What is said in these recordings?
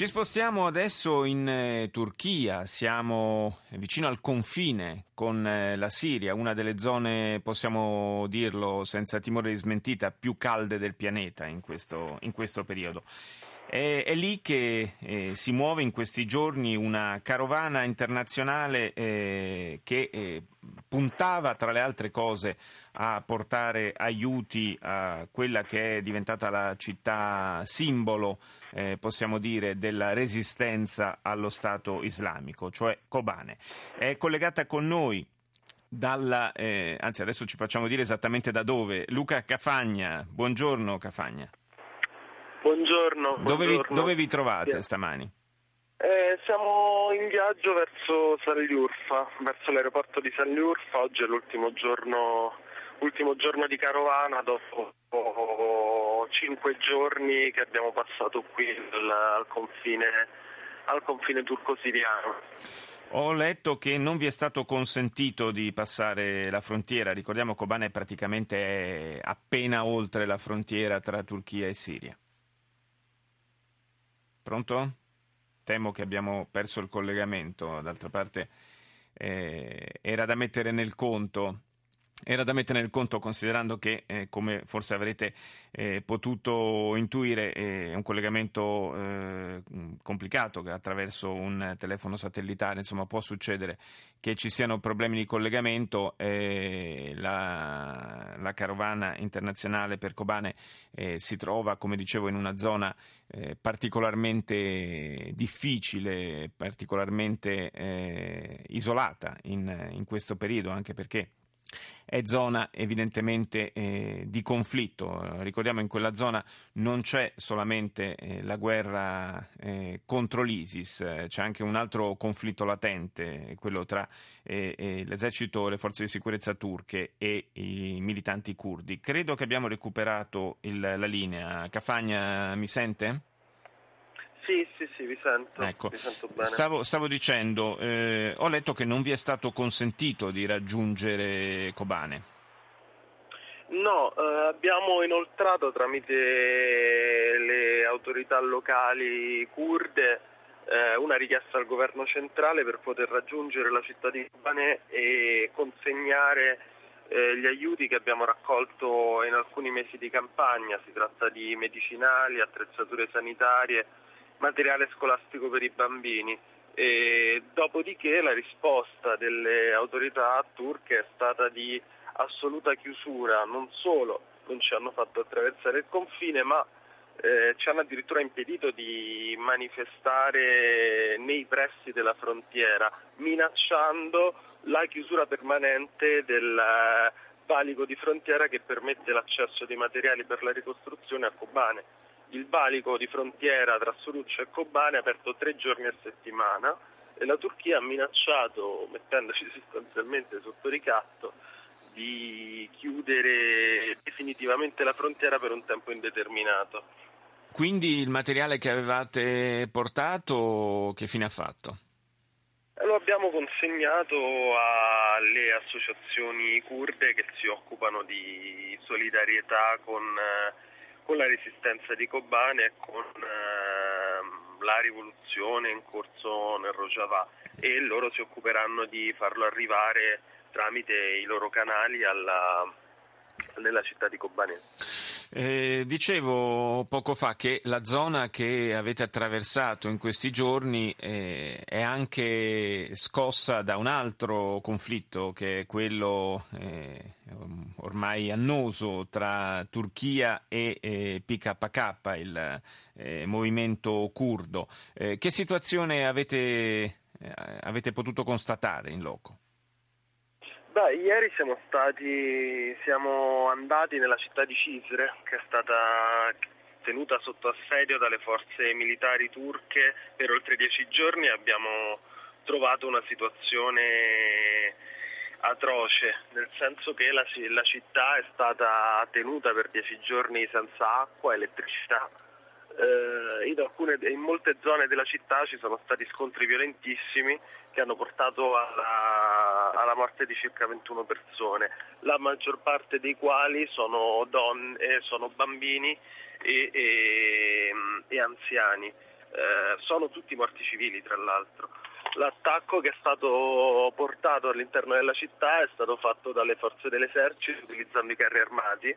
Ci spostiamo adesso in eh, Turchia, siamo vicino al confine con eh, la Siria, una delle zone, possiamo dirlo senza timore di smentita, più calde del pianeta in questo, in questo periodo. È, è, lì che eh, si muove in questi giorni una carovana internazionale eh, che eh, puntava, tra le altre cose, a portare aiuti a quella che è diventata la città simbolo, eh, possiamo dire, della resistenza allo Stato islamico, cioè Kobane. È collegata con noi dalla, eh, anzi adesso ci facciamo dire esattamente da dove, Luca Cafagna. Buongiorno Cafagna. Buongiorno. Dove, buongiorno. Vi, dove vi trovate yeah. stamani? Eh, siamo in viaggio verso Sanliurfa, verso l'aeroporto di Sanliurfa. Oggi è l'ultimo giorno, ultimo giorno di carovana dopo cinque giorni che abbiamo passato qui al, al confine, al confine turco-siriano. Ho letto che non vi è stato consentito di passare la frontiera. Ricordiamo che Kobane è praticamente appena oltre la frontiera tra Turchia e Siria. Pronto? Temo che abbiamo perso il collegamento, d'altra parte eh, era da mettere nel conto era da mettere nel conto considerando che, eh, come forse avrete eh, potuto intuire, eh, è un collegamento eh, complicato che attraverso un telefono satellitare, insomma può succedere che ci siano problemi di collegamento. La, la, carovana internazionale per Kobane eh, si trova, come dicevo, in una zona eh, particolarmente difficile, particolarmente isolata in, in questo periodo, anche perché è zona evidentemente eh, di conflitto. Ricordiamo in quella zona non c'è solamente eh, la guerra eh, contro l'ISIS, eh, c'è anche un altro conflitto latente, quello tra eh, l'esercito le forze di sicurezza turche e i militanti curdi. Credo che abbiamo recuperato il, la linea. Cafagna mi sente? Sì, sì, sì, vi sento. Ecco. Vi sento bene. Stavo, stavo dicendo, eh, ho letto che non vi è stato consentito di raggiungere Kobane. No, eh, abbiamo inoltrato tramite le autorità locali kurde eh, una richiesta al governo centrale per poter raggiungere la città di Kobane e consegnare eh, gli aiuti che abbiamo raccolto in alcuni mesi di campagna. Si tratta di medicinali, attrezzature sanitarie materiale scolastico per i bambini. E dopodiché la risposta delle autorità turche è stata di assoluta chiusura, non solo non ci hanno fatto attraversare il confine, ma eh, ci hanno addirittura impedito di manifestare nei pressi della frontiera, minacciando la chiusura permanente del eh, valico di frontiera che permette l'accesso dei materiali per la ricostruzione a Kobane il valico di frontiera tra Suruccia e Kobane è aperto tre giorni a settimana e la Turchia ha minacciato, mettendoci sostanzialmente sotto ricatto, di chiudere definitivamente la frontiera per un tempo indeterminato. Quindi il materiale che avevate portato che fine ha fatto? Lo abbiamo consegnato alle associazioni kurde che si occupano di solidarietà con eh, con la resistenza di Kobane e con eh, la rivoluzione in corso nel Rojava e loro si occuperanno di farlo arrivare tramite i loro canali alla, nella città di Kobane. Eh, dicevo poco fa che la zona che avete attraversato in questi giorni eh, è anche scossa da un altro conflitto che è quello eh, ormai annoso tra Turchia e PKK, il eh, movimento curdo. Eh, che situazione avete, eh, avete potuto constatare in loco? Beh, ieri siamo stati, siamo andati nella città di Cizre, che è stata tenuta sotto assedio dalle forze militari turche per oltre dieci giorni. Abbiamo trovato una situazione atroce, nel senso che la, la città è stata tenuta per dieci giorni senza acqua, elettricità. Eh, in, alcune, in, molte zone della città ci sono stati scontri violentissimi che hanno portato alla, alla, morte di circa 21 persone, la maggior parte dei quali sono, donne, eh, sono bambini e, e, e anziani. Eh, sono tutti morti civili, tra l'altro. L'attacco che è stato portato all'interno della città è stato fatto dalle forze dell'esercito utilizzando i carri armati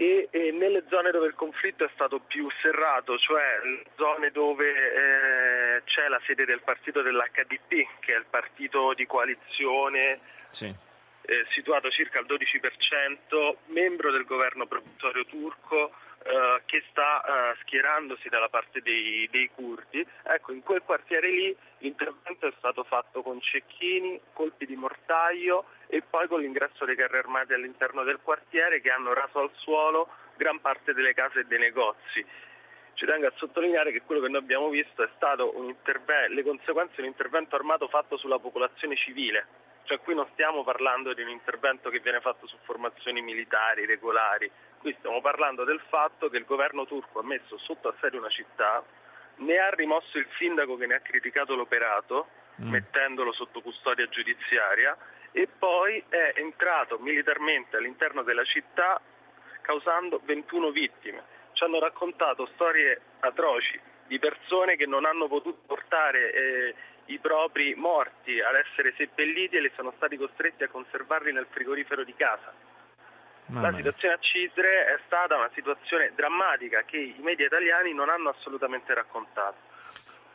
e, e nelle zone dove il conflitto è stato più serrato, cioè zone dove eh, c'è la sede del partito dell'HDP, che è il partito di coalizione sì. eh, situato circa al 12%, membro del governo provvisorio turco, eh, che sta uh, schierandosi dalla parte dei, curdi. Ecco, in quel quartiere lì l'intervento è stato fatto con cecchini, colpi di mortaio e poi con l'ingresso dei carri armati all'interno del quartiere che hanno raso al suolo gran parte delle case e dei negozi. Ci tengo a sottolineare che quello che noi abbiamo visto è stato le conseguenze di un intervento armato fatto sulla popolazione civile, cioè qui non stiamo parlando di un intervento che viene fatto su formazioni militari regolari, qui stiamo parlando del fatto che il governo turco ha messo sotto assedio una città, ne ha rimosso il sindaco che ne ha criticato l'operato, mm. mettendolo sotto custodia giudiziaria, e poi è entrato militarmente all'interno della città causando 21 vittime. Ci hanno raccontato storie atroci di persone che non hanno potuto portare eh, i propri morti ad essere seppelliti e li sono stati costretti a conservarli nel frigorifero di casa. Mamma. La situazione a Cisre è stata una situazione drammatica che i media italiani non hanno assolutamente raccontato.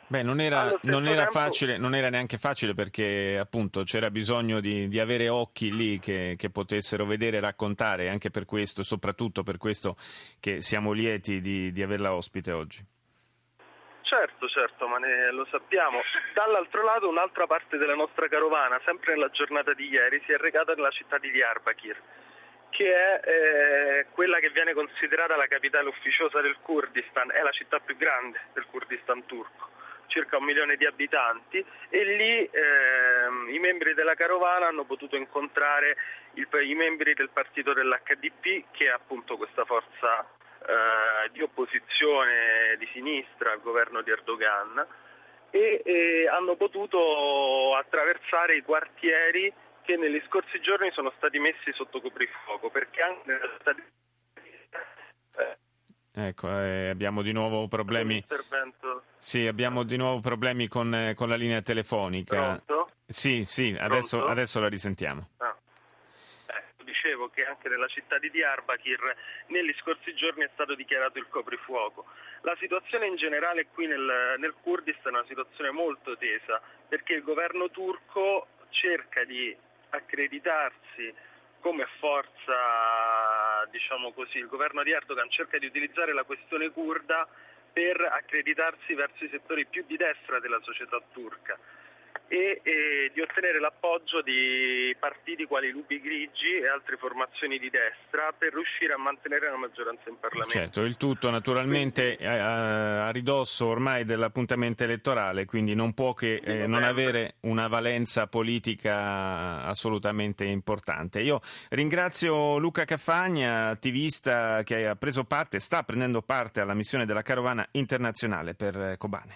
Beh, non era, non era, tempo... facile, non era neanche facile perché appunto c'era bisogno di, di avere occhi lì che, che, potessero vedere e raccontare, anche per questo, soprattutto per questo che siamo lieti di, di averla ospite oggi. Certo, certo, ma ne, lo sappiamo. Dall'altro lato un'altra parte della nostra carovana, sempre nella giornata di ieri, si è recata nella città di Diyarbakir, che è eh, quella che viene considerata la capitale ufficiosa del Kurdistan, è la città più grande del Kurdistan turco circa un milione di abitanti e lì ehm, i membri della carovana hanno potuto incontrare il, i membri del partito dell'HDP che è appunto questa forza eh, di opposizione di sinistra al governo di Erdogan e hanno potuto attraversare i quartieri che negli scorsi giorni sono stati messi sotto coprifuoco perché anche nella città di Ecco, eh, abbiamo di nuovo problemi. Sì, abbiamo di nuovo problemi con, eh, con la linea telefonica. Pronto? Sì, sì, adesso, adesso la risentiamo. Ah. Eh, dicevo che anche nella città di Diyarbakir negli scorsi giorni è stato dichiarato il coprifuoco. La situazione in generale qui nel, nel Kurdistan è una situazione molto tesa perché il governo turco cerca di accreditarsi come forza, diciamo così, il governo di Erdogan cerca di utilizzare la questione kurda per accreditarsi verso i settori più di destra della società turca e, e, di ottenere l'appoggio di partiti quali Lupi Grigi e altre formazioni di destra per riuscire a mantenere la maggioranza in Parlamento. Certo, il tutto naturalmente a, a, ridosso ormai dell'appuntamento elettorale, quindi non può che eh, non avere una valenza politica assolutamente importante. Io ringrazio Luca Caffagna, attivista che ha preso parte, sta prendendo parte alla missione della Carovana internazionale per Kobane.